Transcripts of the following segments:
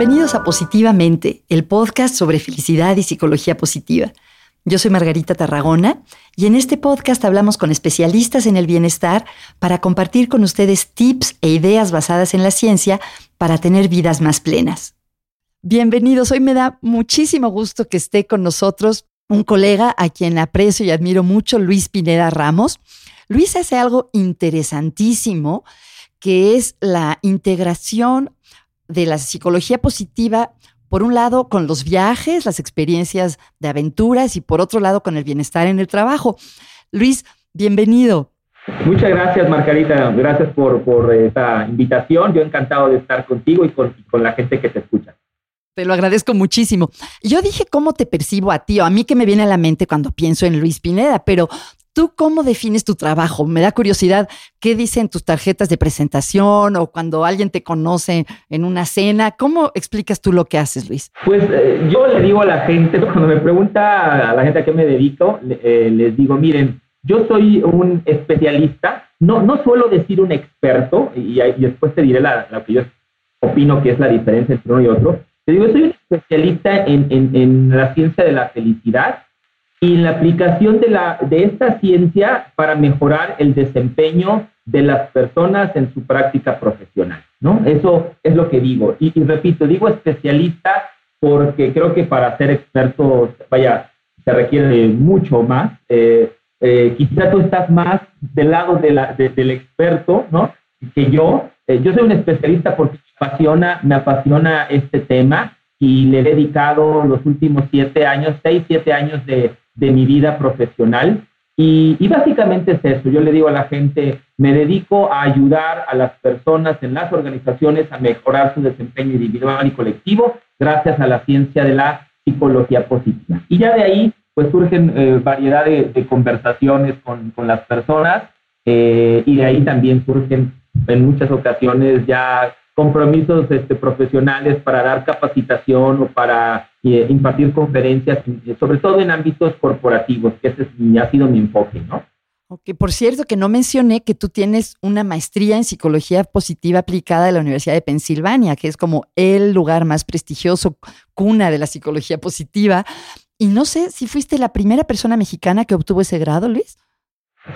Bienvenidos a Positivamente, el podcast sobre felicidad y psicología positiva. Yo soy Margarita Tarragona y en este podcast hablamos con especialistas en el bienestar para compartir con ustedes tips e ideas basadas en la ciencia para tener vidas más plenas. Bienvenidos, hoy me da muchísimo gusto que esté con nosotros un colega a quien aprecio y admiro mucho, Luis Pineda Ramos. Luis hace algo interesantísimo que es la integración de la psicología positiva por un lado con los viajes, las experiencias de aventuras y por otro lado con el bienestar en el trabajo. Luis, bienvenido. Muchas gracias, Margarita. Gracias por, por esta invitación. Yo encantado de estar contigo y con, con la gente que te escucha. Te lo agradezco muchísimo. Yo dije cómo te percibo a ti o a mí que me viene a la mente cuando pienso en Luis Pineda, pero ¿Tú cómo defines tu trabajo? Me da curiosidad, ¿qué dicen tus tarjetas de presentación o cuando alguien te conoce en una cena? ¿Cómo explicas tú lo que haces, Luis? Pues eh, yo le digo a la gente, cuando me pregunta a la gente a qué me dedico, eh, les digo, miren, yo soy un especialista, no, no suelo decir un experto, y, después te diré lo que yo opino que es la diferencia entre uno y otro. Te digo, soy un especialista en, en la ciencia de la felicidad y la aplicación de, la, de esta ciencia para mejorar el desempeño de las personas en su práctica profesional, ¿no? Eso es lo que digo. Y, repito, digo especialista porque creo que para ser experto, vaya, se requiere mucho más. Eh, eh, quizá tú estás más del lado de la, del experto, ¿no? Que yo. Eh, yo soy un especialista porque me apasiona, me apasiona este tema y le he dedicado los últimos siete años, seis, siete años de, de mi vida profesional. Y, básicamente es eso, yo le digo a la gente, me dedico a ayudar a las personas en las organizaciones a mejorar su desempeño individual y colectivo gracias a la ciencia de la psicología positiva. Y ya de ahí, pues surgen eh, variedad de, conversaciones con, con, las personas eh, y de ahí también surgen en muchas ocasiones ya compromisos este, profesionales para dar capacitación o para eh, impartir conferencias, eh, sobre todo en ámbitos corporativos, que ese ha sido mi enfoque, ¿no? Ok, por cierto que no mencioné que tú tienes una maestría en psicología positiva aplicada de la Universidad de Pensilvania, que es como el lugar más prestigioso, cuna de la psicología positiva. Y no sé si fuiste la primera persona mexicana que obtuvo ese grado, Luis.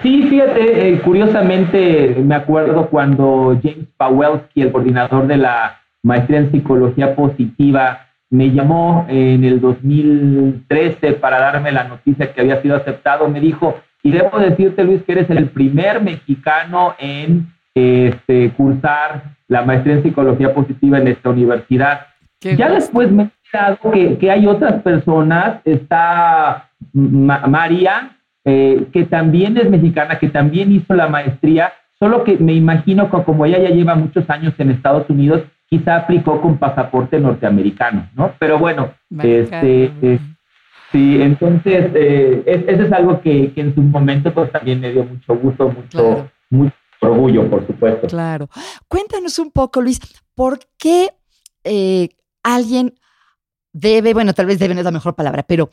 Sí, fíjate, eh, curiosamente me acuerdo cuando James Pawelski, el coordinador de la maestría en psicología positiva, me llamó en el 2013 para darme la noticia que había sido aceptado. Me dijo, y debo decirte, Luis, que eres el primer mexicano en este, cursar la maestría en psicología positiva en esta universidad. ya después me he enterado que, que hay otras personas, está María, eh, que también es mexicana, que también hizo la maestría, solo que me imagino que como ella ya lleva muchos años en Estados Unidos, quizá aplicó con pasaporte norteamericano, ¿no? Pero bueno, este, eh, sí, entonces, eh, eso es algo que, en su momento pues también me dio mucho gusto, mucho, mucho orgullo, por supuesto. Claro. Cuéntanos un poco, Luis, ¿por qué alguien debe, bueno, tal vez debe no es la mejor palabra, pero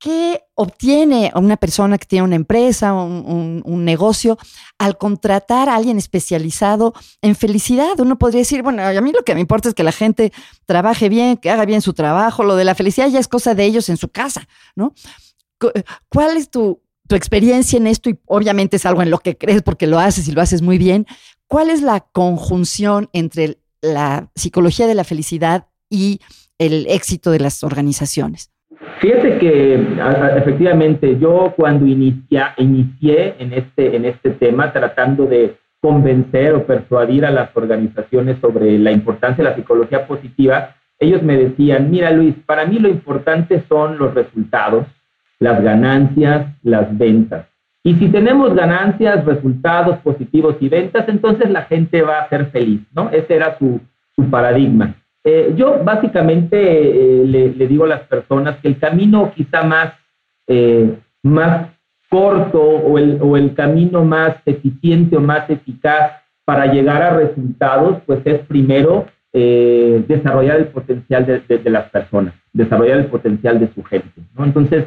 ¿Qué obtiene una persona que tiene una empresa, un, un, negocio, al contratar a alguien especializado en felicidad? Uno podría decir, bueno, a mí lo que me importa es que la gente trabaje bien, que haga bien su trabajo, lo de la felicidad ya es cosa de ellos en su casa, ¿no? ¿Cuál es tu, tu experiencia en esto? Y obviamente es algo en lo que crees porque lo haces y lo haces muy bien. ¿Cuál es la conjunción entre la psicología de la felicidad y el éxito de las organizaciones? Fíjate que efectivamente yo cuando inicia, inicié en este, en este tema tratando de convencer o persuadir a las organizaciones sobre la importancia de la psicología positiva, ellos me decían, mira Luis, para mí lo importante son los resultados, las ganancias, las ventas. Y si tenemos ganancias, resultados positivos y ventas, entonces la gente va a ser feliz, ¿no? Ese era su, su paradigma. Eh, yo básicamente eh, le, digo a las personas que el camino quizá más, eh, más corto o el, o el, camino más eficiente o más eficaz para llegar a resultados, pues es primero desarrollar el potencial de, las personas, desarrollar el potencial de su gente. Entonces,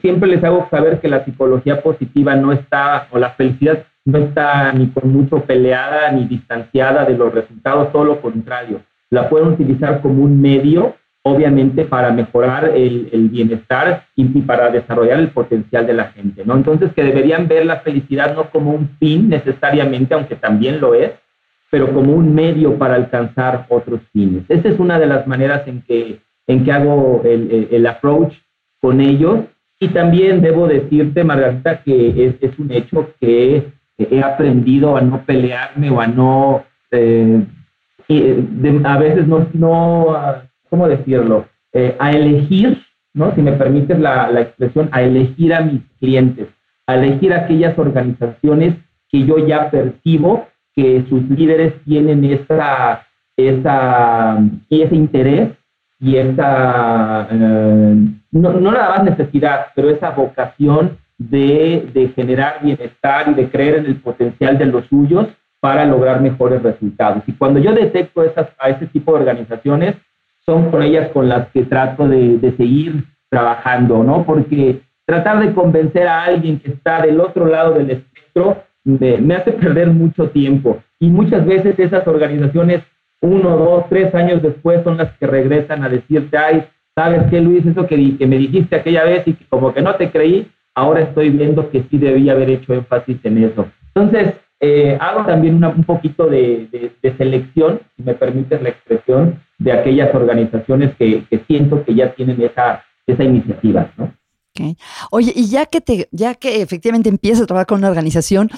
siempre les hago saber que la psicología positiva no está, o la felicidad no está ni con mucho peleada ni distanciada de los resultados, todo lo contrario la pueden utilizar como un medio, obviamente, para mejorar el, bienestar y, para desarrollar el potencial de la gente, ¿no? Entonces, que deberían ver la felicidad no como un fin necesariamente, aunque también lo es, pero como un medio para alcanzar otros fines. Esa es una de las maneras en que, en que hago el, el, approach con ellos. Y también debo decirte, Margarita, que es, un hecho que he aprendido a no pelearme o a no, eh, a veces no, no, ¿cómo decirlo? Eh, a elegir, ¿no? Si me permites la, la, expresión, a elegir a mis clientes, a elegir aquellas organizaciones que yo ya percibo que sus líderes tienen esa, esa, y ese interés y esa, eh, no, no nada más necesidad, pero esa vocación de, de, generar bienestar y de creer en el potencial de los suyos para lograr mejores resultados. Y cuando yo detecto esas, a ese tipo de organizaciones, son con ellas con las que trato de, de seguir trabajando, ¿no? Porque tratar de convencer a alguien que está del otro lado del espectro me, hace perder mucho tiempo. Y muchas veces esas organizaciones, uno, dos, tres años después, son las que regresan a decirte, ay, ¿sabes qué, Luis? Eso que, que me dijiste aquella vez y que como que no te creí, ahora estoy viendo que sí debía haber hecho énfasis en eso. Entonces, eh, hago también un poquito de, selección, si me permites la expresión, de aquellas organizaciones que, que siento que ya tienen esa, esa iniciativa, ¿no? Oye, y ya que te, ya que efectivamente empiezas a trabajar con una organización,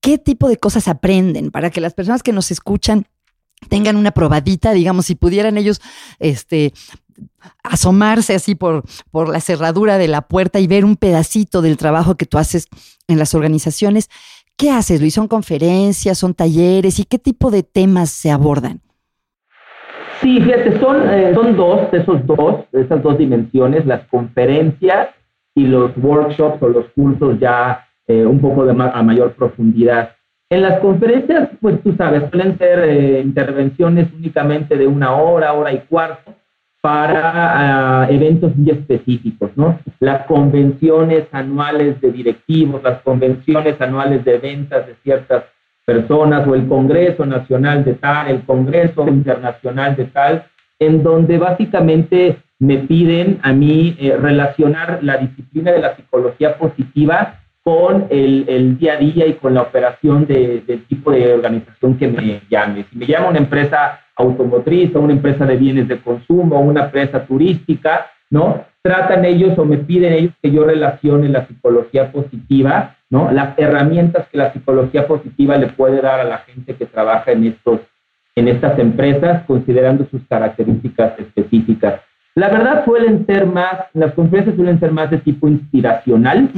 ¿qué tipo de cosas aprenden para que las personas que nos escuchan tengan una probadita, digamos, si pudieran ellos este, asomarse así por, por la cerradura de la puerta y ver un pedacito del trabajo que tú haces en las organizaciones? ¿Qué haces, Luis? ¿Son conferencias, son talleres y qué tipo de temas se abordan? Sí, fíjate, son, eh, son dos, esos dos, esas dos dimensiones, las conferencias y los workshops o los cursos ya eh, un poco de a mayor profundidad. En las conferencias, pues tú sabes, suelen ser eh, intervenciones únicamente de una hora, hora y cuarto para ah, eventos muy específicos, ¿no? Las convenciones anuales de directivos, las convenciones anuales de ventas de ciertas personas o el Congreso Nacional de tal, el Congreso Internacional de tal, en donde básicamente me piden a mí eh, relacionar la disciplina de la psicología positiva con el, día a día y con la operación del tipo de organización que me llame. Si me llama una empresa automotriz o una empresa de bienes de consumo o una empresa turística, ¿no? Tratan ellos o me piden ellos que yo relacione la psicología positiva, ¿no? Las herramientas que la psicología positiva le puede dar a la gente que trabaja en estos en estas empresas, considerando sus características específicas. La verdad suelen ser más, las conferencias suelen ser más de tipo inspiracional,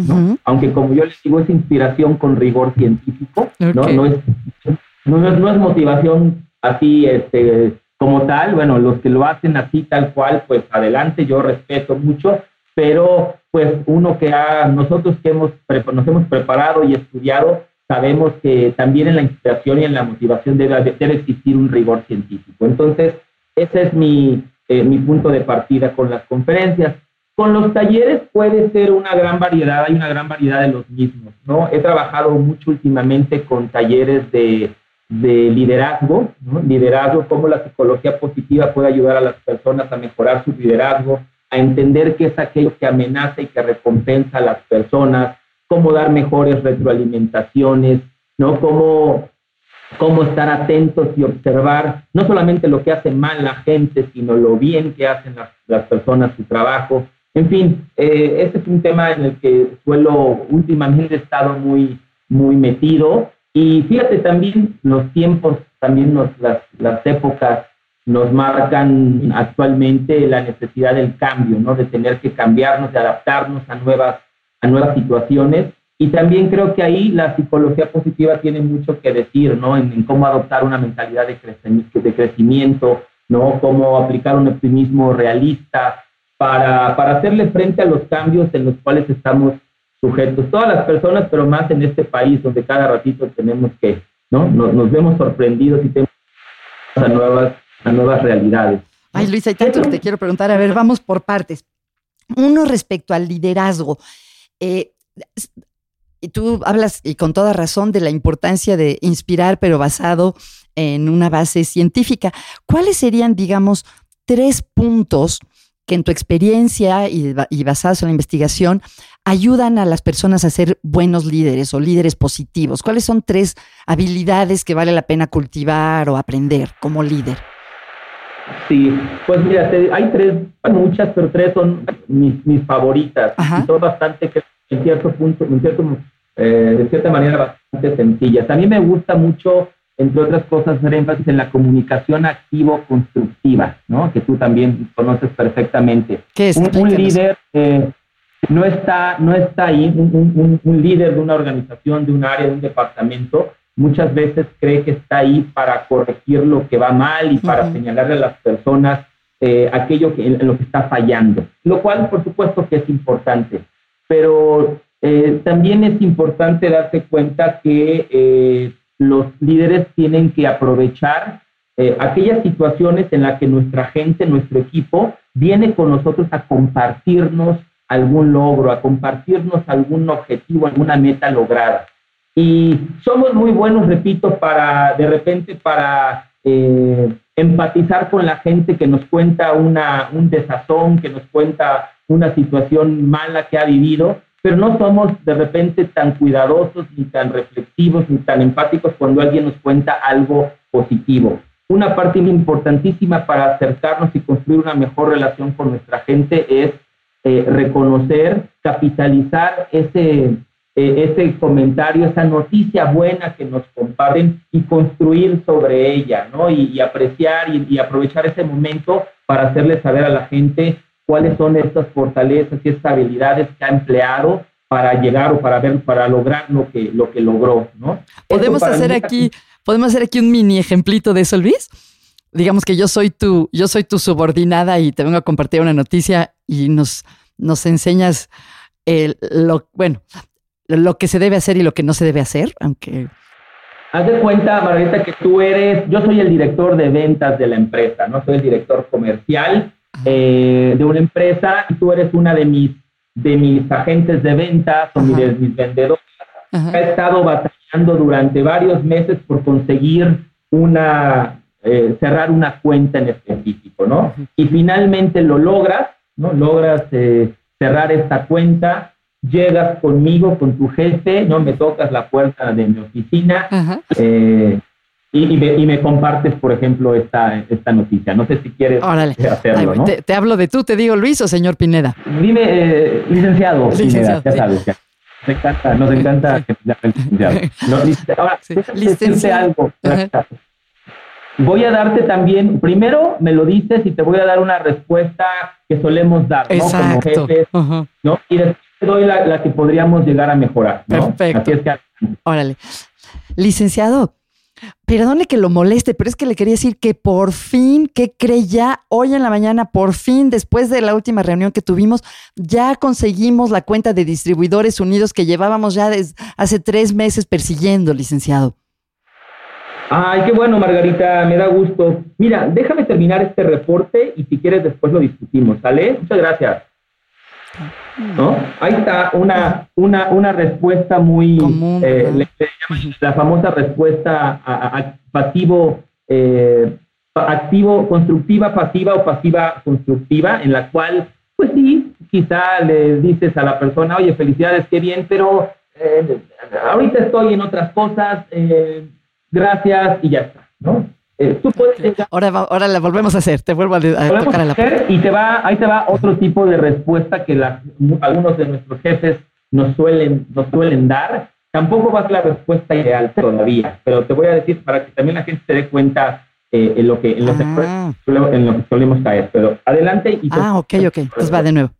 aunque como yo les digo, es inspiración con rigor científico, ¿no? No, no, es, no es motivación así este, como tal. Bueno, los que lo hacen así tal cual, pues adelante, yo respeto mucho, pero pues uno que ha, nosotros que hemos, nos hemos preparado y estudiado, sabemos que también en la inspiración y en la motivación debe, debe existir un rigor científico. Entonces, ese es mi, eh, mi punto de partida con las conferencias. Con los talleres puede ser una gran variedad, hay una gran variedad de los mismos, ¿no? He trabajado mucho últimamente con talleres de, de liderazgo, ¿no? Liderazgo, cómo la psicología positiva puede ayudar a las personas a mejorar su liderazgo, a entender qué es aquello que amenaza y que recompensa a las personas, cómo dar mejores retroalimentaciones, ¿no? Cómo cómo estar atentos y observar no solamente lo que hace mal la gente, sino lo bien que hacen las, personas su trabajo. En fin, eh, este es un tema en el que suelo últimamente he estado muy, muy metido. Y fíjate también, los tiempos, también las, las épocas nos marcan actualmente la necesidad del cambio, ¿no? De tener que cambiarnos, de adaptarnos a nuevas, a nuevas situaciones. Y también creo que ahí la psicología positiva tiene mucho que decir, ¿no? En, cómo adoptar una mentalidad de crecimiento, de crecimiento, ¿no? Cómo aplicar un optimismo realista para, para hacerle frente a los cambios en los cuales estamos sujetos. Todas las personas, pero más en este país donde cada ratito tenemos que, ¿no? Nos, vemos sorprendidos y tenemos a nuevas, a nuevas realidades. Ay, Luisa, hay tanto que te quiero preguntar. A ver, vamos por partes. Uno respecto al liderazgo. Eh, tú hablas, y con toda razón, de la importancia de inspirar, pero basado en una base científica. ¿Cuáles serían, digamos, tres puntos que en tu experiencia y, y basados en la investigación ayudan a las personas a ser buenos líderes o líderes positivos? ¿Cuáles son tres habilidades que vale la pena cultivar o aprender como líder? Sí, pues mira, hay tres, muchas, pero tres son mis, mis favoritas. Y son bastante, en cierto punto, en cierto, eh, de cierta manera, bastante sencillas. A mí me gusta mucho entre otras cosas, hacer énfasis en la comunicación activo-constructiva, ¿no? que tú también conoces perfectamente. ¿Qué es? Un, líder eh, no, está, no está ahí, un, un, líder de una organización, de un área, de un departamento, muchas veces cree que está ahí para corregir lo que va mal y para señalarle a las personas eh, aquello que, en lo que está fallando, lo cual por supuesto que es importante, pero eh, también es importante darse cuenta que los líderes tienen que aprovechar eh, aquellas situaciones en las que nuestra gente, nuestro equipo, viene con nosotros a compartirnos algún logro, a compartirnos algún objetivo, alguna meta lograda. Y somos muy buenos, repito, para de repente para eh, empatizar con la gente que nos cuenta una, un desazón, que nos cuenta una situación mala que ha vivido, pero no somos de repente tan cuidadosos, ni tan reflexivos, ni tan empáticos cuando alguien nos cuenta algo positivo. Una parte importantísima para acercarnos y construir una mejor relación con nuestra gente es eh, reconocer, capitalizar ese, eh, ese comentario, esa noticia buena que nos comparten y construir sobre ella, ¿no? Y, apreciar y, y aprovechar ese momento para hacerle saber a la gente cuáles son estas fortalezas y estas habilidades que ha empleado para llegar o para ver, para lograr lo que, lo que logró, ¿no? Podemos hacer aquí, podemos hacer aquí un mini ejemplito de eso, Luis. Digamos que yo soy tu, yo soy tu subordinada y te vengo a compartir una noticia y nos, nos enseñas el, lo, bueno, lo que se debe hacer y lo que no se debe hacer, aunque Haz de cuenta, Margarita, que tú eres, yo soy el director de ventas de la empresa, ¿no? Soy el director comercial eh, de una empresa y tú eres una de mis, de mis agentes de ventas o de mis vendedores. Ha estado batallando durante varios meses por conseguir una, eh, cerrar una cuenta en específico, ¿no? Y finalmente lo logras, ¿no? Logras eh, cerrar esta cuenta, llegas conmigo, con tu jefe, ¿no? Me tocas la puerta de mi oficina, y, me, compartes, por ejemplo, esta, esta noticia. No sé si quieres hacerlo, ¿no? Te, hablo de tú, te digo Luis o señor Pineda. Dime, eh, licenciado, Pineda, ya sabes. Nos encanta, nos encanta que licenciado. No, ahora, sí. algo. Voy a darte también, primero me lo dices y te voy a dar una respuesta que solemos dar, ¿no? Como jefes, ¿no? Y después te doy la, la, que podríamos llegar a mejorar, ¿no? Perfecto. Así es que... Órale. Licenciado, Perdone que lo moleste, pero es que le quería decir que por fin, que cree ya hoy en la mañana, por fin, después de la última reunión que tuvimos, ya conseguimos la cuenta de Distribuidores Unidos que llevábamos ya desde hace tres meses persiguiendo, licenciado. Ay, qué bueno, Margarita, me da gusto. Mira, déjame terminar este reporte y si quieres después lo discutimos, ¿sale? Muchas gracias. ¿no? Ahí está una, una, una respuesta muy, eh, la famosa respuesta a, pasivo, eh, activo, constructiva, pasiva o pasiva constructiva, en la cual, pues sí, quizá le dices a la persona, oye, felicidades, qué bien, pero eh, ahorita estoy en otras cosas, gracias y ya está, ¿no? Eh, ahora, ahora la volvemos a hacer, te vuelvo a, tocar a la puerta. Y te va, ahí te va otro tipo de respuesta que algunos de nuestros jefes nos suelen, nos suelen dar. Tampoco va a ser la respuesta ideal todavía, pero te voy a decir para que también la gente se dé cuenta eh, en, lo que, en, ah. en lo que solemos caer. Pero adelante y... Ah, ok, ok. Entonces va de nuevo.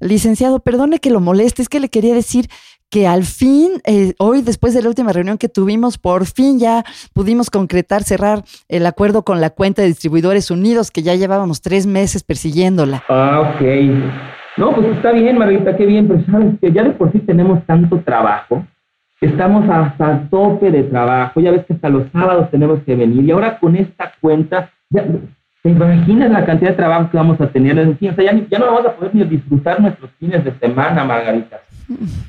Licenciado, perdone que lo moleste, es que le quería decir que al fin, eh, hoy después de la última reunión que tuvimos, por fin ya pudimos concretar, cerrar el acuerdo con la cuenta de distribuidores unidos, que ya llevábamos tres meses persiguiéndola. Ah, ok. No, pues está bien, Margarita, qué bien, pero sabes que ya de por sí tenemos tanto trabajo, estamos hasta tope de trabajo, ya ves que hasta los sábados tenemos que venir, y ahora con esta cuenta, ¿te imaginas la cantidad de trabajo que vamos a tener? O sea, ya, ya no vamos a poder ni disfrutar nuestros fines de semana, Margarita.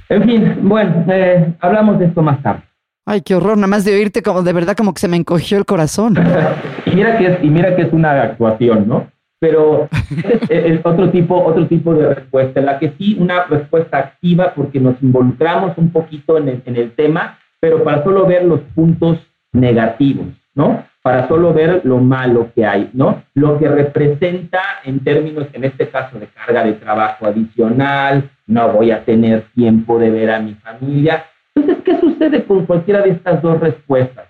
En fin, bueno, eh, hablamos de esto más tarde. Ay, qué horror, nada más de oírte como de verdad como que se me encogió el corazón. y mira que es, y mira que es una actuación, ¿no? Pero es, otro tipo, otro tipo de respuesta, en la que sí una respuesta activa porque nos involucramos un poquito en el, en el tema, pero para solo ver los puntos negativos, ¿no? Para solo ver lo malo que hay, ¿no? Lo que representa en términos, en este caso, de carga de trabajo adicional, no voy a tener tiempo de ver a mi familia, entonces, ¿qué sucede con cualquiera de estas dos respuestas?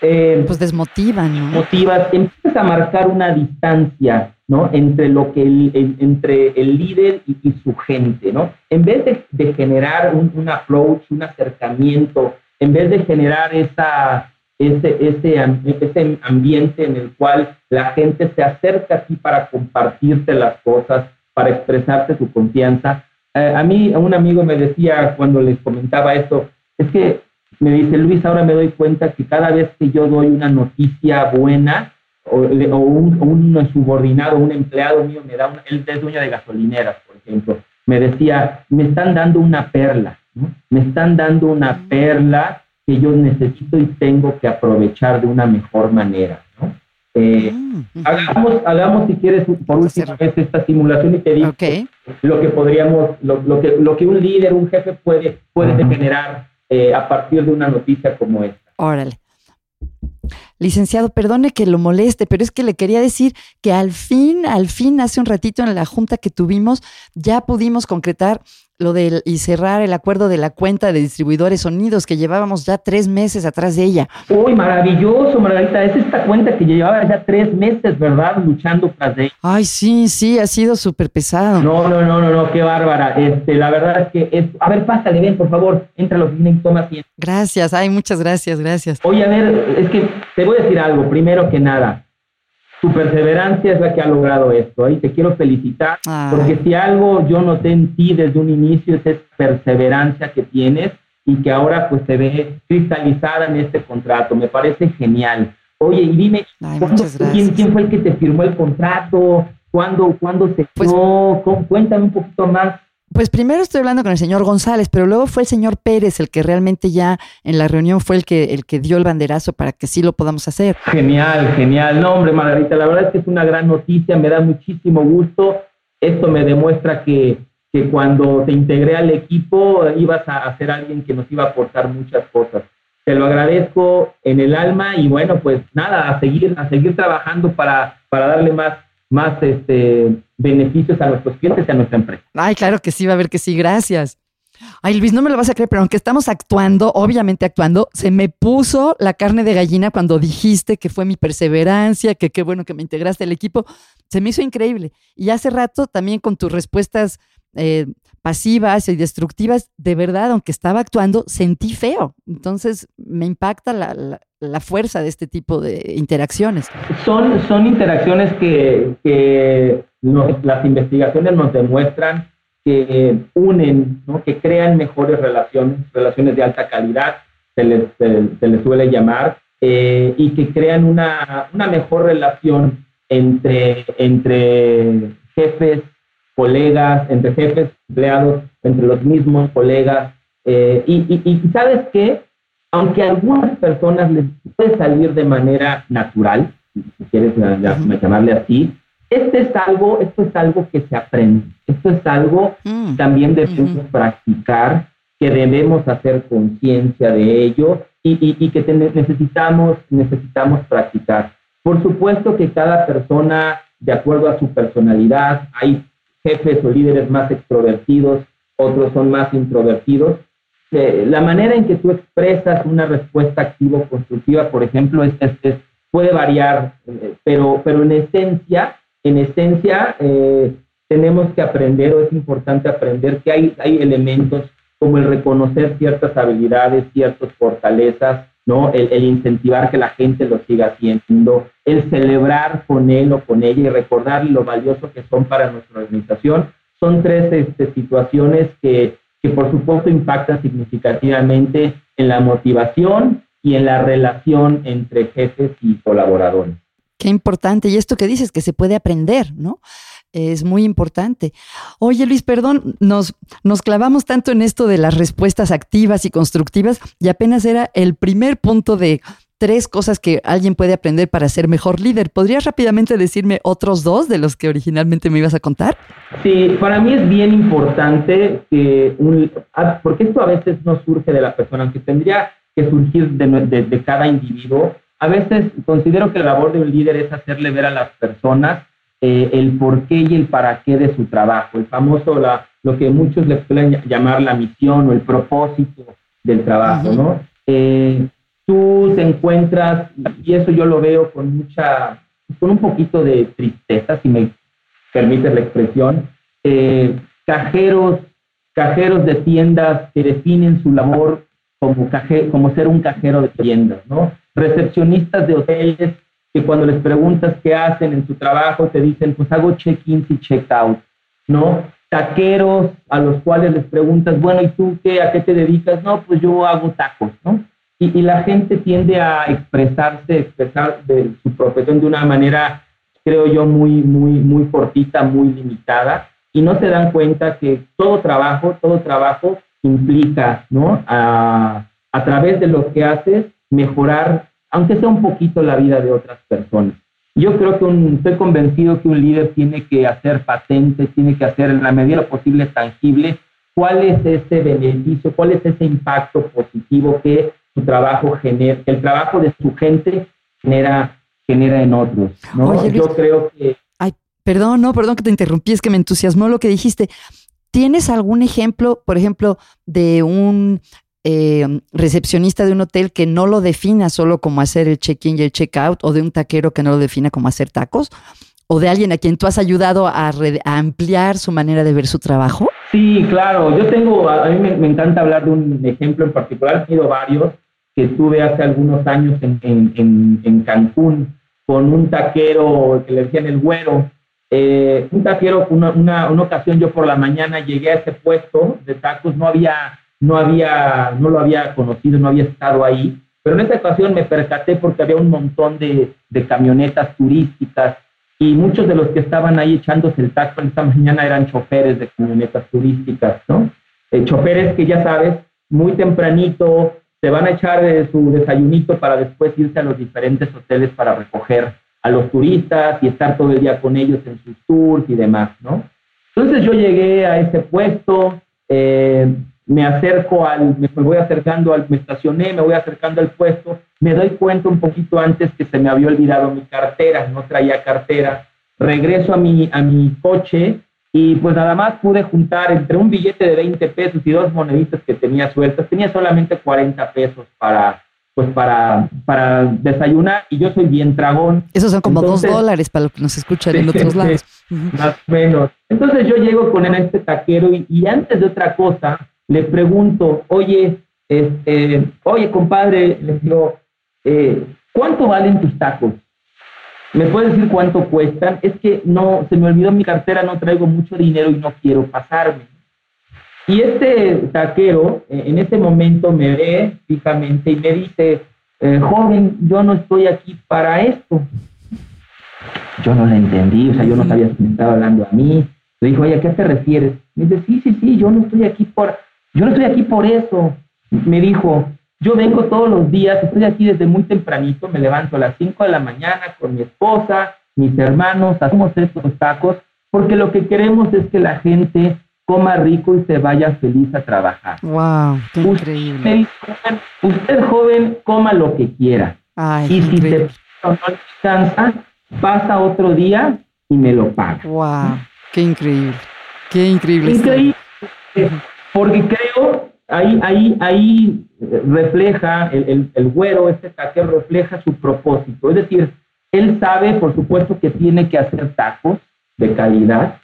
Eh, pues desmotivan, ¿no? Motivas, empiezas a marcar una distancia, ¿no? Entre lo que el, entre el líder y, su gente, ¿no? En vez de, generar un, approach, un acercamiento, en vez de generar esa, ese, ese, ese ambiente en el cual la gente se acerca a ti para compartirte las cosas, para expresarte su confianza, eh, a mí, un amigo me decía cuando les comentaba esto, es que me dice, Luis, ahora me doy cuenta que cada vez que yo doy una noticia buena, o, un, subordinado, un empleado mío me da, una, él es dueño de gasolineras, por ejemplo, me decía, me están dando una perla, me están dando una perla que yo necesito y tengo que aprovechar de una mejor manera. ¿no? Eh, mm, hagamos, hagamos, si quieres, por última vez esta simulación y te digo lo que podríamos, lo, que, lo que un líder, un jefe puede, puede generar eh, a partir de una noticia como esta. Órale. Licenciado, perdone que lo moleste, pero es que le quería decir que al fin, al fin, hace un ratito en la junta que tuvimos, ya pudimos concretar lo del y cerrar el acuerdo de la cuenta de distribuidores sonidos que llevábamos ya tres meses atrás de ella. Uy, maravilloso, Margarita. Es esta cuenta que llevaba ya tres meses, ¿verdad? Luchando tras ella. Ay, sí, sí, ha sido súper pesado. No, no, no, no, no, qué bárbara. Este, la verdad es que es. A ver, pásale, ven, por favor, entra a la oficina y toma asiento. Gracias, ay, muchas gracias, gracias. Oye, a ver, es que te voy a decir algo, primero que nada. Tu perseverancia es la que ha logrado esto y te quiero felicitar porque si algo yo noté en ti desde un inicio es esa perseverancia que tienes y que ahora pues se ve cristalizada en este contrato. Me parece genial. Oye, y dime, ¿quién, ¿quién, fue el que te firmó el contrato? ¿Cuándo, cuándo se pues, Cuéntame un poquito más. Pues primero estoy hablando con el señor González, pero luego fue el señor Pérez el que realmente ya en la reunión fue el que, el que dio el banderazo para que sí lo podamos hacer. Genial, genial. No, hombre, Margarita, la verdad es que es una gran noticia, me da muchísimo gusto. Esto me demuestra que, que cuando te integré al equipo ibas a ser alguien que nos iba a aportar muchas cosas. Te lo agradezco en el alma y bueno, pues nada, a seguir, a seguir trabajando para, para darle más más este, beneficios a nuestros clientes y a nuestra empresa. Ay, claro que sí, va a ver que sí, gracias. Ay, Luis, no me lo vas a creer, pero aunque estamos actuando, obviamente actuando, se me puso la carne de gallina cuando dijiste que fue mi perseverancia, que qué bueno que me integraste al equipo. Se me hizo increíble. Y hace rato también con tus respuestas eh, pasivas y destructivas, de verdad, aunque estaba actuando, sentí feo. Entonces me impacta la, la, fuerza de este tipo de interacciones. Son, son interacciones que, que las investigaciones nos demuestran que unen, ¿no? que crean mejores relaciones, relaciones de alta calidad, se les, se, les suele llamar, eh, y que crean una, una mejor relación entre, entre jefes colegas, entre jefes, empleados, entre los mismos colegas. Eh, y, sabes que, aunque a algunas personas les puede salir de manera natural, si quieres llamarle así, este es algo, esto es algo que se aprende. Esto es algo mm. también debemos practicar, que debemos hacer conciencia de ello y, y, que necesitamos, necesitamos practicar. Por supuesto que cada persona, de acuerdo a su personalidad, hay jefes o líderes más extrovertidos, otros son más introvertidos. Eh, la manera en que tú expresas una respuesta activo-constructiva, por ejemplo, es, puede variar, eh, pero, pero en esencia, en esencia eh, tenemos que aprender o es importante aprender que hay, hay elementos como el reconocer ciertas habilidades, ciertas fortalezas, ¿no? El, incentivar que la gente lo siga haciendo, el celebrar con él o con ella y recordar lo valioso que son para nuestra organización. Son tres este, situaciones que, que por supuesto impactan significativamente en la motivación y en la relación entre jefes y colaboradores. Qué importante. Y esto que dices, que se puede aprender, ¿no? es muy importante. Oye, Luis, perdón, nos, nos clavamos tanto en esto de las respuestas activas y constructivas y apenas era el primer punto de tres cosas que alguien puede aprender para ser mejor líder. ¿Podrías rápidamente decirme otros dos de los que originalmente me ibas a contar? Sí, para mí es bien importante que un, porque esto a veces no surge de la persona, aunque tendría que surgir de, de cada individuo. A veces considero que la labor de un líder es hacerle ver a las personas eh, el por qué y el para qué de su trabajo, el famoso, la, lo que muchos le pueden llamar la misión o el propósito del trabajo, ¿no? Eh, tú te encuentras, y eso yo lo veo con mucha, con un poquito de tristeza, si me permite la expresión, eh, cajeros, cajeros de tiendas que definen su labor como, como ser un cajero de tiendas, ¿no? Recepcionistas de hoteles que cuando les preguntas qué hacen en su trabajo, te dicen, pues hago check-ins y check-out, ¿no? Taqueros a los cuales les preguntas, bueno, ¿y tú qué, a qué te dedicas? No, pues yo hago tacos, ¿no? Y, la gente tiende a expresarse, expresar de su profesión de una manera, creo yo, muy, muy, muy cortita, muy limitada, y no se dan cuenta que todo trabajo, todo trabajo implica, ¿no? A, a través de lo que haces, mejorar aunque sea un poquito la vida de otras personas. Yo creo que estoy convencido que un líder tiene que hacer patente, tiene que hacer en la medida posible tangible cuál es ese beneficio, cuál es ese impacto positivo que su trabajo genera, que el trabajo de su gente genera, genera en otros. ¿no? Yo creo que... Ay, perdón, no, perdón que te interrumpí, es que me entusiasmó lo que dijiste. ¿Tienes algún ejemplo, por ejemplo, de un eh, recepcionista de un hotel que no lo defina solo como hacer el check-in y el check-out, o de un taquero que no lo defina como hacer tacos, o de alguien a quien tú has ayudado a, ampliar su manera de ver su trabajo? Sí, claro. Yo tengo, a mí me, encanta hablar de un ejemplo en particular, he tenido varios que tuve hace algunos años en, Cancún con un taquero que le decían el güero. Eh, un taquero, una, una, una ocasión yo por la mañana llegué a ese puesto de tacos, no había no, había, no lo había conocido, no había estado ahí, pero en esta ocasión me percaté porque había un montón de, camionetas turísticas y muchos de los que estaban ahí echándose el taxi esta mañana eran choferes de camionetas turísticas, ¿no? Eh, choferes que ya sabes, muy tempranito se van a echar eh, su desayunito para después irse a los diferentes hoteles para recoger a los turistas y estar todo el día con ellos en sus tours y demás, ¿no? Entonces yo llegué a ese puesto, eh, me acerco al, me voy acercando al, me estacioné, me voy acercando al puesto, me doy cuenta un poquito antes que se me había olvidado mi cartera, no traía cartera, regreso a mi, a mi coche y pues nada más pude juntar entre un billete de 20 pesos y dos moneditas que tenía sueltas, tenía solamente 40 pesos para, pues para, para desayunar y yo soy bien tragón. Esos son como dos dólares para lo que nos escuchan en otros lados. Más o menos. Entonces yo llego con este taquero y, y antes de otra cosa, le pregunto, oye, este, oye, compadre, le digo, eh, ¿cuánto valen tus tacos? ¿Me puedes decir cuánto cuestan? Es que no, se me olvidó mi cartera, no traigo mucho dinero y no quiero pasarme. Y este taquero eh, en ese momento me ve fijamente y me dice, eh, joven, yo no estoy aquí para esto. Yo no le entendí, o sea, yo no sabía si me estaba hablando a mí. Le dijo, oye, ¿a qué te refieres? Me dice, sí, sí, sí, yo no estoy aquí por, yo no estoy aquí por eso. Me dijo, yo vengo todos los días, estoy aquí desde muy tempranito, me levanto a las 5 de la mañana con mi esposa, mis hermanos, hacemos estos tacos, porque lo que queremos es que la gente coma rico y se vaya feliz a trabajar. ¡Wow! Qué increíble. Usted, joven, coma lo que quiera. y si te no descansa, pasa otro día y me lo paga. ¡Wow! ¡Qué increíble! ¡Qué increíble! Increíble porque creo, ahí, ahí, ahí refleja, el, el, güero, este taquero refleja su propósito. Es decir, él sabe, por supuesto, que tiene que hacer tacos de calidad,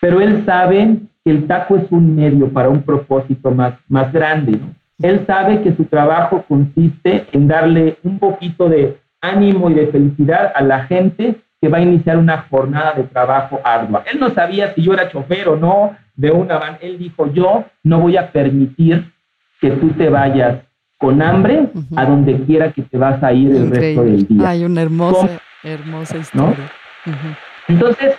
pero él sabe que el taco es un medio para un propósito más, más grande. Él sabe que su trabajo consiste en darle un poquito de ánimo y de felicidad a la gente que va a iniciar una jornada de trabajo ardua. Él no sabía si yo era chofer o no de una van. Él dijo, yo no voy a permitir que tú te vayas con hambre a donde quiera que te vas a ir el resto del día. Hay una hermosa, hermosa historia. Entonces,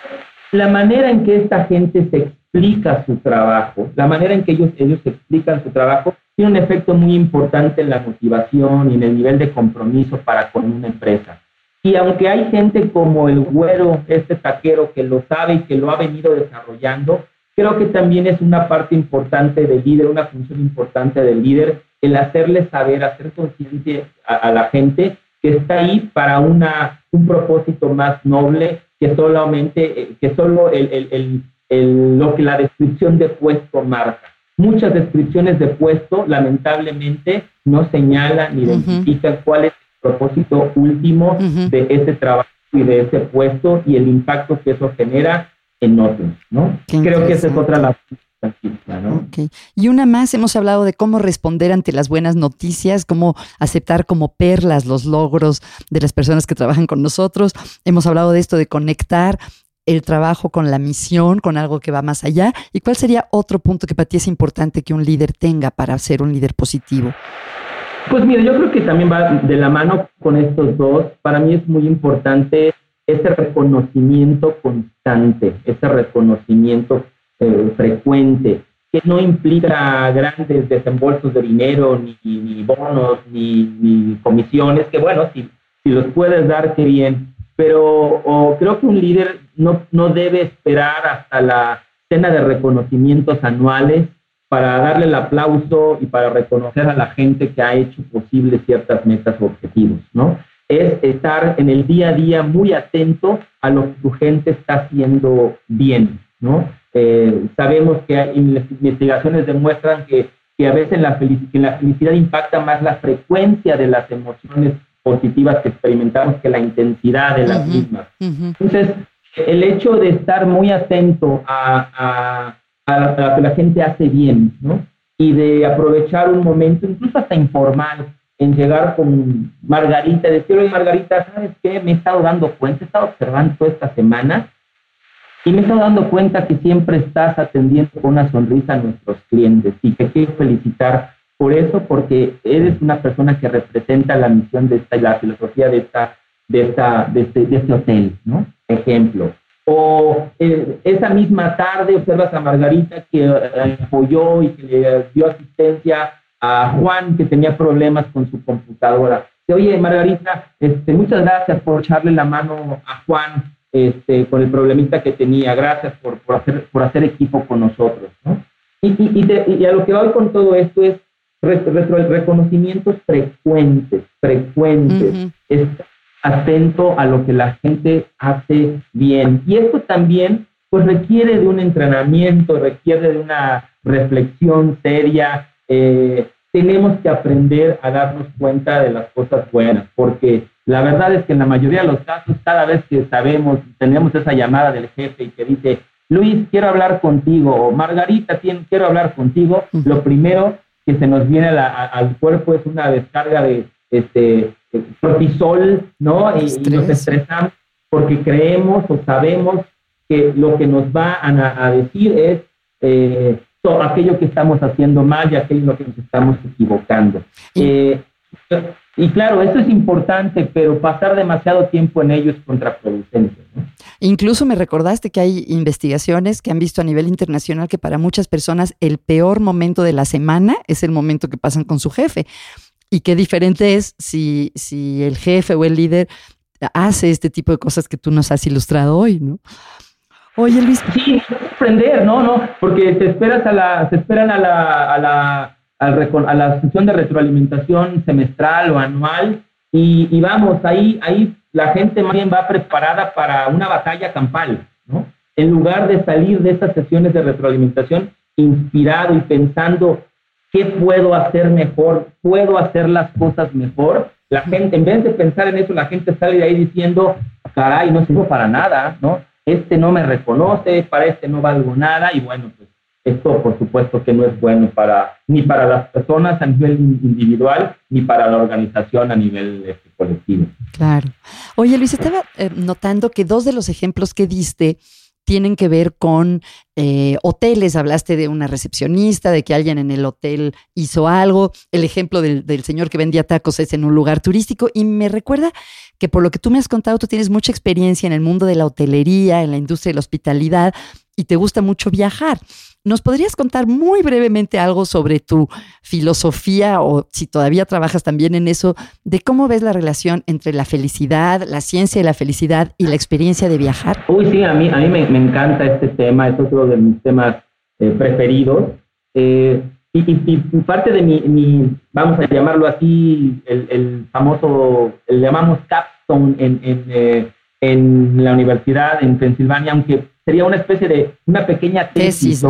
la manera en que esta gente se explica su trabajo, la manera en que ellos, ellos explican su trabajo, tiene un efecto muy importante en la motivación y en el nivel de compromiso para con una empresa. Y aunque hay gente como el güero, este taquero, que lo sabe y que lo ha venido desarrollando, creo que también es una parte importante del líder, una función importante del líder, el hacerle saber, hacer consciente a, la gente que está ahí para una, un propósito más noble que solamente, eh, que solo el, lo que la descripción de puesto marca. Muchas descripciones de puesto, lamentablemente, no señalan ni identifican cuál es el propósito último de ese trabajo y de ese puesto y el impacto que eso genera en otros, ¿no? Creo que esa es otra la ¿no? Y una más, hemos hablado de cómo responder ante las buenas noticias, cómo aceptar como perlas los logros de las personas que trabajan con nosotros. Hemos hablado de esto de conectar el trabajo con la misión, con algo que va más allá? ¿Y cuál sería otro punto que para ti es importante que un líder tenga para ser un líder positivo? Pues mira, yo creo que también va de la mano con estos dos. Para mí es muy importante ese reconocimiento constante, ese reconocimiento eh, frecuente, que no implica grandes desembolsos de dinero, ni, bonos, ni, comisiones, que bueno, si, si los puedes dar, qué bien, pero creo que un líder no, no debe esperar hasta la cena de reconocimientos anuales para darle el aplauso y para reconocer a la gente que ha hecho posible ciertas metas o objetivos, ¿no? Es estar en el día a día muy atento a lo que tu gente está haciendo bien, ¿no? Eh, sabemos que hay, investigaciones demuestran que, que a veces la, que la felicidad impacta más la frecuencia de las emociones positivas que experimentamos que la intensidad de las mismas. Entonces, el hecho de estar muy atento a, a, lo que la gente hace bien, ¿no? Y de aprovechar un momento, incluso hasta informal, en llegar con Margarita, decir, oye Margarita, ¿sabes qué? Me he estado dando cuenta, he estado observando toda esta semana y me he estado dando cuenta que siempre estás atendiendo con una sonrisa a nuestros clientes y te quiero felicitar por eso, porque eres una persona que representa la misión de esta la filosofía de, esta, de, esta, de, este, de este hotel, ¿no? Ejemplo. O eh, esa misma tarde observas a Margarita que eh, apoyó y que le dio asistencia a Juan que tenía problemas con su computadora. Oye, Margarita, este, muchas gracias por echarle la mano a Juan este, con el problemita que tenía. Gracias por, por, hacer, por hacer equipo con nosotros. ¿no? Y, y, y, a lo que voy con todo esto es reconocimientos frecuentes, frecuentes. Es atento a lo que la gente hace bien. Y esto también pues requiere de un entrenamiento, requiere de una reflexión seria. Eh, tenemos que aprender a darnos cuenta de las cosas buenas, porque la verdad es que en la mayoría de los casos, cada vez que sabemos, tenemos esa llamada del jefe y que dice, Luis, quiero hablar contigo, o Margarita, quiero hablar contigo, lo primero que se nos viene al cuerpo es una descarga de este, cortisol, ¿no? Y, nos estresamos porque creemos o sabemos que lo que nos va a, decir es eh, aquello que estamos haciendo mal y aquello en lo que nos estamos equivocando. Eh, y claro, eso es importante, pero pasar demasiado tiempo en ello es contraproducente. Incluso me recordaste que hay investigaciones que han visto a nivel internacional que para muchas personas el peor momento de la semana es el momento que pasan con su jefe. Y qué diferente es si, si el jefe o el líder hace este tipo de cosas que tú nos has ilustrado hoy, ¿no? Oye, Luis. Sí, aprender, ¿no? no Porque te esperas a la, se esperan a la, a la a la sesión de retroalimentación semestral o anual y, vamos, ahí, ahí la gente más bien va preparada para una batalla campal, ¿no? En lugar de salir de estas sesiones de retroalimentación inspirado y pensando qué puedo hacer mejor, puedo hacer las cosas mejor, la gente, en vez de pensar en eso, la gente sale de ahí diciendo, caray, no sirvo para nada, ¿no? Este no me reconoce, para este no valgo nada, y bueno, pues esto, por supuesto, que no es bueno para ni para las personas a nivel individual ni para la organización a nivel este, colectivo. Claro. Oye, Luis, estaba eh, notando que dos de los ejemplos que diste tienen que ver con eh, hoteles. Hablaste de una recepcionista, de que alguien en el hotel hizo algo. El ejemplo del, del señor que vendía tacos es en un lugar turístico. Y me recuerda que por lo que tú me has contado, tú tienes mucha experiencia en el mundo de la hotelería, en la industria de la hospitalidad y te gusta mucho viajar. ¿Nos podrías contar muy brevemente algo sobre tu filosofía o si todavía trabajas también en eso, de cómo ves la relación entre la felicidad, la ciencia de la felicidad y la experiencia de viajar? Uy, sí, a mí, a mí me, encanta este tema, es otro de mis temas eh, preferidos. Eh, y, parte de mi, vamos a llamarlo así, el, famoso, le llamamos capstone en, en, eh, en la universidad en Pensilvania, aunque sería una especie de una pequeña tesis,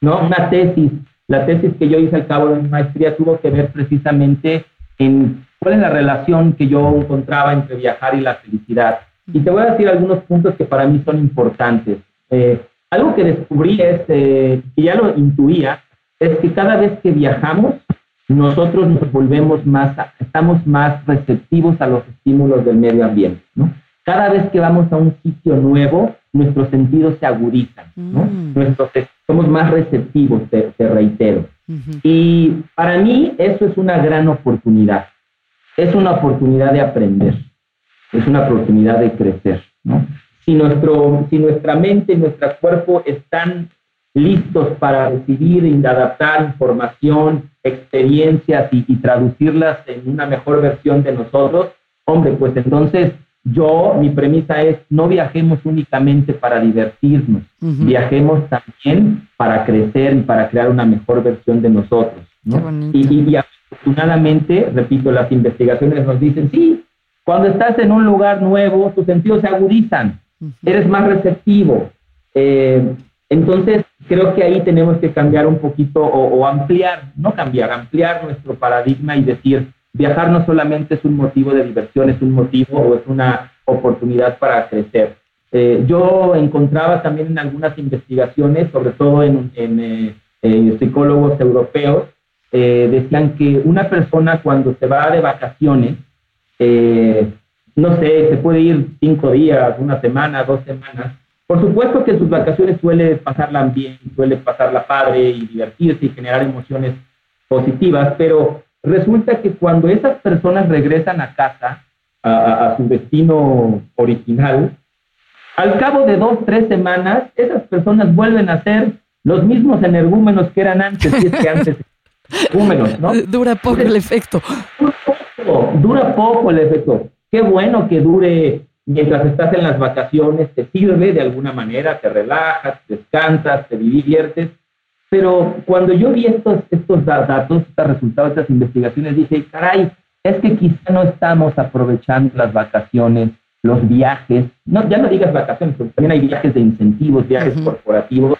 ¿no? Una tesis. La tesis que yo hice al cabo de mi maestría tuvo que ver precisamente en cuál es la relación que yo encontraba entre viajar y la felicidad. Y te voy a decir algunos puntos que para mí son importantes. Eh, algo que descubrí es, eh, y ya lo intuía, es que cada vez que viajamos, nosotros nos volvemos más, estamos más receptivos a los estímulos del medio ambiente, ¿no? Cada vez que vamos a un sitio nuevo, nuestros sentidos se agudizan, ¿no? Mm. Nuestros, somos más receptivos, te, reitero. Y para mí eso es una gran oportunidad. Es una oportunidad de aprender, es una oportunidad de crecer, ¿no? Si, nuestro, si nuestra mente y nuestro cuerpo están listos para recibir y adaptar información, experiencias y traducirlas en una mejor versión de nosotros, hombre, pues entonces yo, mi premisa es, no viajemos únicamente para divertirnos, viajemos también para crecer y para crear una mejor versión de nosotros. Y, afortunadamente, repito, las investigaciones nos dicen, sí, cuando estás en un lugar nuevo, tus sentidos se agudizan, eres más receptivo. Eh, entonces, creo que ahí tenemos que cambiar un poquito o ampliar, no cambiar, ampliar nuestro paradigma y decir, viajar no solamente es un motivo de diversión, es un motivo o es una oportunidad para crecer. Eh, yo encontraba también en algunas investigaciones, sobre todo en, eh, psicólogos europeos, eh, decían que una persona cuando se va de vacaciones, no sé, se puede ir cinco días, una semana, dos semanas. Por supuesto que en sus vacaciones suele pasarla bien, suele pasarla padre y divertirse y generar emociones positivas, pero Resulta que cuando esas personas regresan a casa, a, su destino original, al cabo de dos, tres semanas, esas personas vuelven a ser los mismos energúmenos que eran antes, y es que antes energúmenos, ¿no? Dura poco el efecto. Dura poco, dura poco el efecto. Qué bueno que dure mientras estás en las vacaciones, te sirve de alguna manera, te relajas, descansas, te diviertes, pero cuando yo vi estos, estos datos, estos resultados, estas investigaciones, dije, caray, es que quizá no estamos aprovechando las vacaciones, los viajes, no, ya no digas vacaciones, porque también hay viajes de incentivos, viajes corporativos,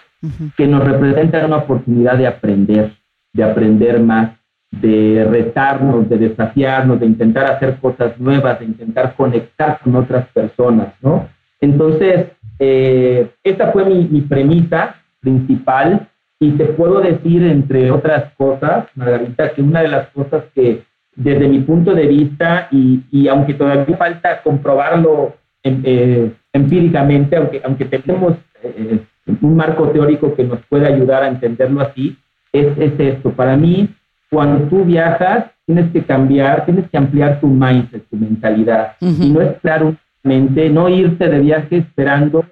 que nos representan una oportunidad de aprender, de aprender más, de retarnos, de desafiarnos, de intentar hacer cosas nuevas, de intentar conectar con otras personas, ¿no? Entonces, eh, esta fue mi, mi premisa principal y te puedo decir, entre otras cosas, Margarita, que una de las cosas que desde mi punto de vista, y, y aunque todavía falta comprobarlo em, eh, empíricamente, aunque, aunque tenemos eh, un marco teórico que nos puede ayudar a entenderlo así, es, es esto. Para mí, cuando tú viajas, tienes que cambiar, tienes que ampliar tu mindset, tu mentalidad, y no esperar únicamente, no irte de viaje esperando,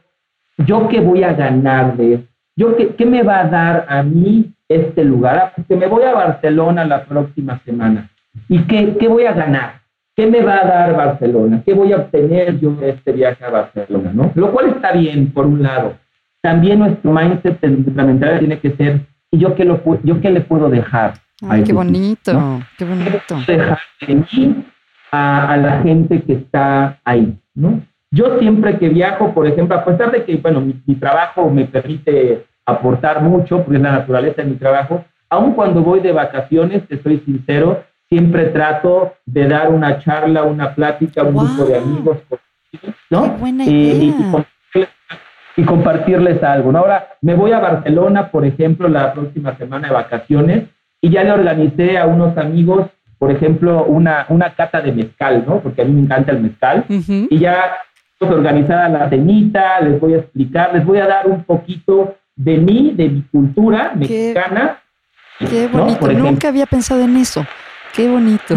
¿yo qué voy a ganar de esto? Yo qué, me va a dar a mí este lugar? Ah, porque me voy a Barcelona la próxima semana. ¿Y qué, qué voy a ganar? ¿Qué me va a dar Barcelona? ¿Qué voy a obtener yo de este viaje a Barcelona? ¿no? Lo cual está bien, por un lado. También nuestro mindset fundamental tiene que ser, ¿y yo qué, lo, yo qué le puedo dejar? Ay, qué bonito, qué bonito. dejar de mí a, a, la gente que está ahí, ¿no? Yo siempre que viajo, por ejemplo, a pesar de que, bueno, mi, trabajo me permite aportar mucho, porque es la naturaleza de mi trabajo, aun cuando voy de vacaciones, te soy sincero, siempre trato de dar una charla, una plática a un grupo de amigos, ¿no? buena idea. Y, compartirles algo. ¿no? Ahora, me voy a Barcelona, por ejemplo, la próxima semana de vacaciones, y ya le organicé a unos amigos, por ejemplo, una, una cata de mezcal, ¿no? Porque a mí me encanta el mezcal, y ya organizada la cenita, les voy a explicar, les voy a dar un poquito de mí, de mi cultura mexicana. Qué, bonito, nunca había pensado en eso. Qué bonito.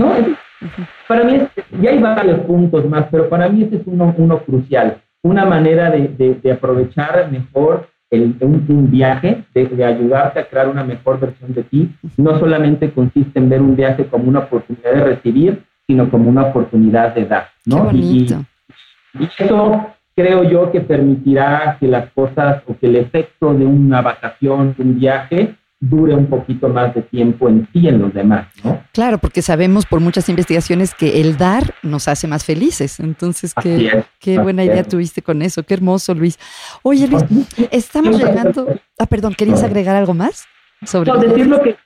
Para mí, ya hay varios puntos más, pero para mí este es uno, uno crucial. Una manera de, de, aprovechar mejor el, un, viaje, de, de, ayudarte a crear una mejor versión de ti. No solamente consiste en ver un viaje como una oportunidad de recibir, sino como una oportunidad de dar. ¿no? Qué bonito. Y, eso creo yo que permitirá que las cosas o que el efecto de una vacación, de un viaje, dure un poquito más de tiempo en ti y en los demás, ¿no? Claro, porque sabemos por muchas investigaciones que el dar nos hace más felices. Entonces, qué, qué buena idea tuviste con eso. Qué hermoso, Luis. Oye, Luis, estamos llegando... Ah, perdón, ¿querías agregar algo más? Sobre no, decirlo que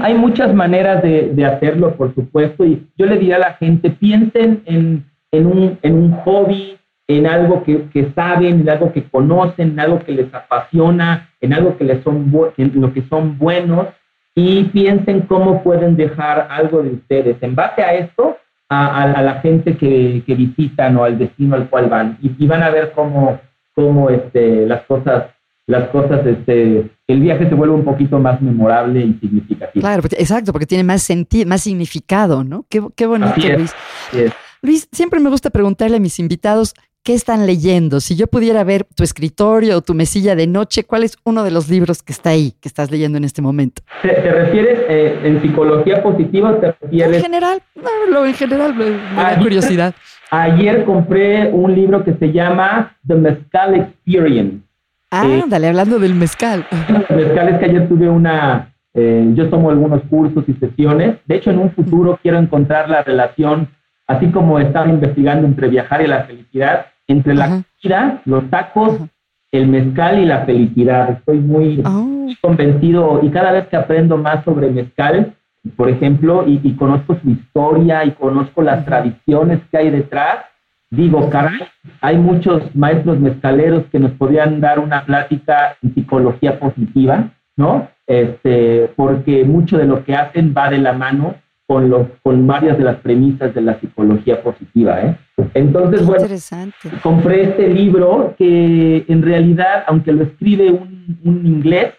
hay muchas maneras de, de, hacerlo, por supuesto, y yo le diría a la gente, piensen en, en, un, en un hobby, en algo que, que, saben, en algo que conocen, en algo que les apasiona, en algo que les son en lo que son buenos y piensen cómo pueden dejar algo de ustedes. En base a esto, a, a, la gente que, que, visitan o al destino al cual van y, y van a ver cómo, cómo este, las cosas las cosas, este, el viaje se vuelve un poquito más memorable y significativo. Claro, exacto, porque tiene más sentido, más significado, ¿no? Qué, qué bonito, Luis. Luis, siempre me gusta preguntarle a mis invitados qué están leyendo. Si yo pudiera ver tu escritorio o tu mesilla de noche, ¿cuál es uno de los libros que está ahí, que estás leyendo en este momento? ¿Te, refieres eh, en psicología positiva te refieres? En general, no, lo en general me, da curiosidad. Ayer compré un libro que se llama The Mezcal Experience Ah, dale, hablando del mezcal. El mezcal es que ayer tuve una, eh, yo tomo algunos cursos y sesiones. De hecho, en un futuro quiero encontrar la relación, así como estaba investigando entre viajar y la felicidad, entre la comida, los tacos, el mezcal y la felicidad. Estoy muy oh. convencido y cada vez que aprendo más sobre mezcal, por ejemplo, y, y conozco su historia y conozco las tradiciones que hay detrás, Digo, caray, hay muchos maestros mezcaleros que nos podrían dar una plática en psicología positiva, ¿no? Este, porque mucho de lo que hacen va de la mano con, los, con varias de las premisas de la psicología positiva. ¿eh? Entonces, bueno, compré este libro que en realidad, aunque lo escribe un, un inglés,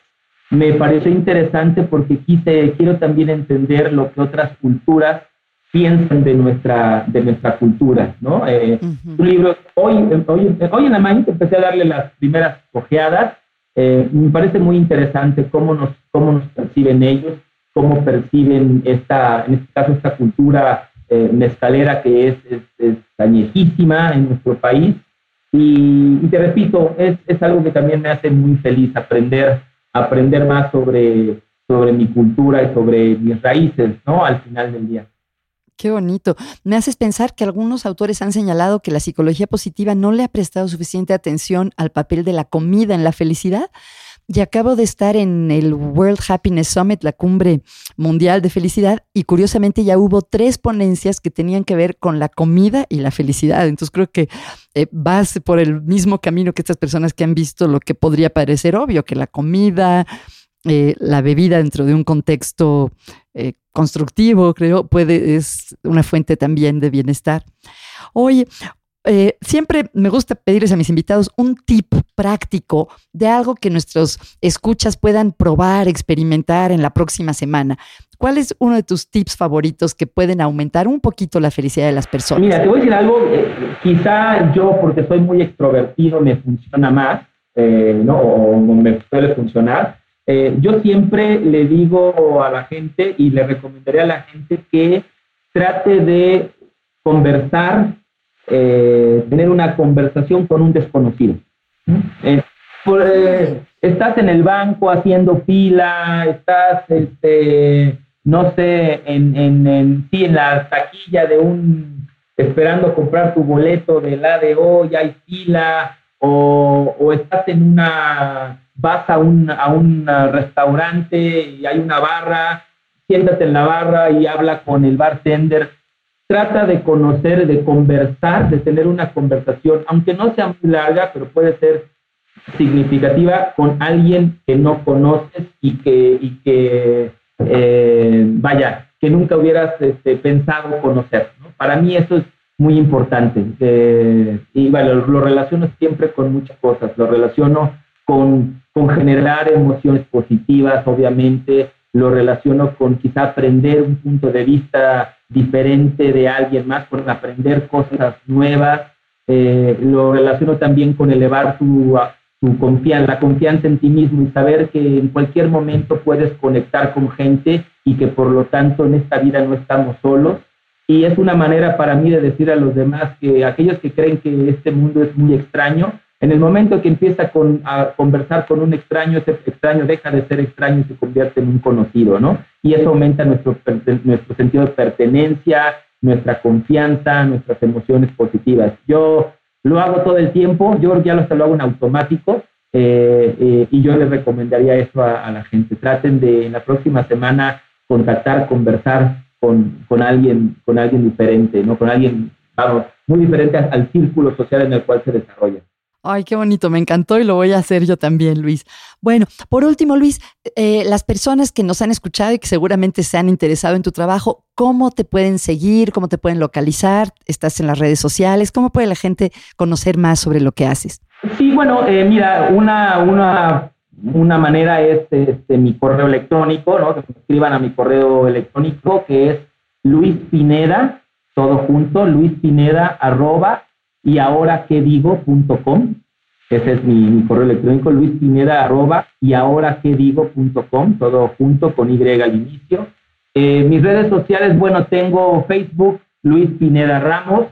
me pareció interesante porque quise, quiero también entender lo que otras culturas piensan de nuestra, de nuestra cultura, ¿no? Eh, Un libro, hoy, hoy, hoy en la mañana empecé a darle las primeras ojeadas, eh, me parece muy interesante cómo nos, cómo nos perciben ellos, cómo perciben esta, en este caso, esta cultura eh, mezcalera que es, es, es añejísima en nuestro país. Y, y, te repito, es, es algo que también me hace muy feliz aprender, aprender más sobre, sobre mi cultura y sobre mis raíces, ¿no? Al final del día. Qué bonito. Me haces pensar que algunos autores han señalado que la psicología positiva no le ha prestado suficiente atención al papel de la comida en la felicidad. Y acabo de estar en el World Happiness Summit, la cumbre mundial de felicidad, y curiosamente ya hubo tres ponencias que tenían que ver con la comida y la felicidad. Entonces creo que eh, vas por el mismo camino que estas personas que han visto lo que podría parecer obvio, que la comida, eh, la bebida dentro de un contexto eh, constructivo, creo, puede, es una fuente también de bienestar. Oye, eh, siempre me gusta pedirles a mis invitados un tip práctico de algo que nuestros escuchas puedan probar, experimentar en la próxima semana. ¿Cuál es uno de tus tips favoritos que pueden aumentar un poquito la felicidad de las personas? Mira, te voy a decir algo, quizá yo porque soy muy extrovertido me funciona más, ¿no? O me suele funcionar, eh, yo siempre le digo a la gente y le recomendaré a la gente que trate de conversar, eh, tener una conversación con un desconocido. Eh, estás en el banco haciendo fila, estás, este, no sé, en, en, en, sí, en la taquilla de un, esperando comprar tu boleto del ADO, ya hay fila, o, o estás en una vas a un, a un restaurante y hay una barra, siéntate en la barra y habla con el bartender. Trata de conocer, de conversar, de tener una conversación, aunque no sea muy larga, pero puede ser significativa con alguien que no conoces y que, y que eh, vaya, que nunca hubieras este, pensado conocer. Para mí eso es muy importante. Eh, y bueno, lo, relaciono siempre con muchas cosas. Lo relaciono con, con generar emociones positivas, obviamente. Lo relaciono con quizá aprender un punto de vista diferente de alguien más, con aprender cosas nuevas. Eh, lo relaciono también con elevar tu, tu confianza, la confianza en ti mismo y saber que en cualquier momento puedes conectar con gente y que por lo tanto en esta vida no estamos solos y es una manera para mí de decir a los demás que aquellos que creen que este mundo es muy extraño, en el momento que empieza con, a conversar con un extraño, ese extraño deja de ser extraño y se convierte en un conocido, ¿no? Y eso aumenta nuestro, nuestro sentido de pertenencia, nuestra confianza, nuestras emociones positivas. Yo lo hago todo el tiempo, yo ya lo, lo hago en automático eh, eh, y yo les recomendaría eso a, la gente. Traten de en la próxima semana contactar, conversar con, con, alguien, con alguien diferente, ¿no? Con alguien, vamos, muy diferente al, círculo social en el cual se desarrolla. Ay, qué bonito, me encantó y lo voy a hacer yo también, Luis. Bueno, por último, Luis, eh, las personas que nos han escuchado y que seguramente se han interesado en tu trabajo, ¿cómo te pueden seguir? ¿Cómo te pueden localizar? ¿Estás en las redes sociales? ¿Cómo puede la gente conocer más sobre lo que haces? Sí, bueno, eh, mira, una, una una manera es este, mi correo electrónico, ¿no? que me escriban a mi correo electrónico, que es Luis Pineda, todo junto, Luis Pineda, arroba, y ahora qué digo.com. Ese es mi, correo electrónico, Luis Pineda, arroba, y ahora qué digo.com, todo junto, con Y al inicio. Eh, mis redes sociales, bueno, tengo Facebook, Luis Pineda Ramos.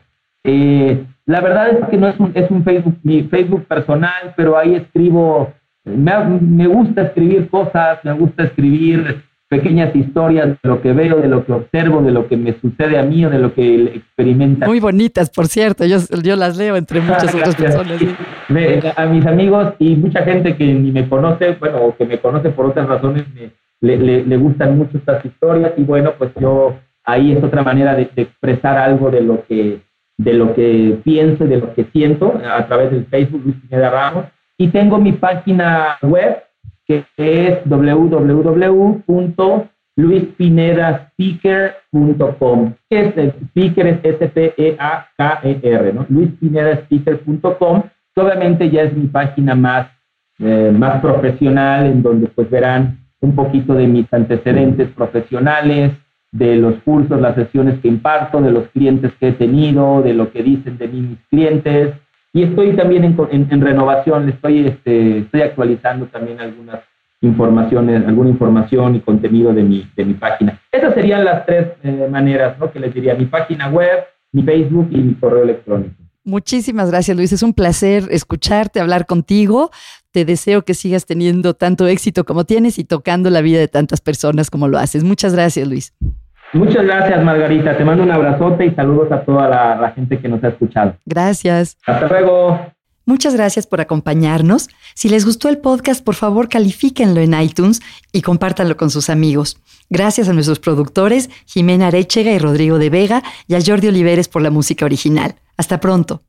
Eh, la verdad es que no es un, es un Facebook, mi Facebook personal, pero ahí escribo me, gusta escribir cosas, me gusta escribir pequeñas historias de lo que veo, de lo que observo, de lo que me sucede a mí o de lo que experimenta. Muy bonitas, por cierto, yo, yo las leo entre muchas otras personas. a mis amigos y mucha gente que ni me conoce, bueno, o que me conoce por otras razones, le, le, gustan mucho estas historias y bueno, pues yo ahí es otra manera de, expresar algo de lo que de lo que pienso, de lo que siento a través del Facebook Luis Pineda Ramos y tengo mi página web que es www.luispinedaspeaker.com. Es el speaker es S-P-E-A-K-E-R, ¿no? luispinedaspeaker.com. Obviamente ya es mi página más, eh, más profesional, en donde pues verán un poquito de mis antecedentes profesionales, de los cursos, las sesiones que imparto, de los clientes que he tenido, de lo que dicen de mí mis clientes, y estoy también en, renovación, estoy, este, estoy actualizando también algunas informaciones, alguna información y contenido de mi, de mi página. Esas serían las tres eh, maneras ¿no? que les diría, mi página web, mi Facebook y mi correo electrónico. Muchísimas gracias, Luis. Es un placer escucharte, hablar contigo. Te deseo que sigas teniendo tanto éxito como tienes y tocando la vida de tantas personas como lo haces. Muchas gracias, Luis. Muchas gracias, Margarita. Te mando un abrazote y saludos a toda la, gente que nos ha escuchado. Gracias. Hasta luego. Muchas gracias por acompañarnos. Si les gustó el podcast, por favor califíquenlo en iTunes y compártanlo con sus amigos. Gracias a nuestros productores, Jimena Arechega y Rodrigo de Vega, y a Jordi Oliveres por la música original. Hasta pronto.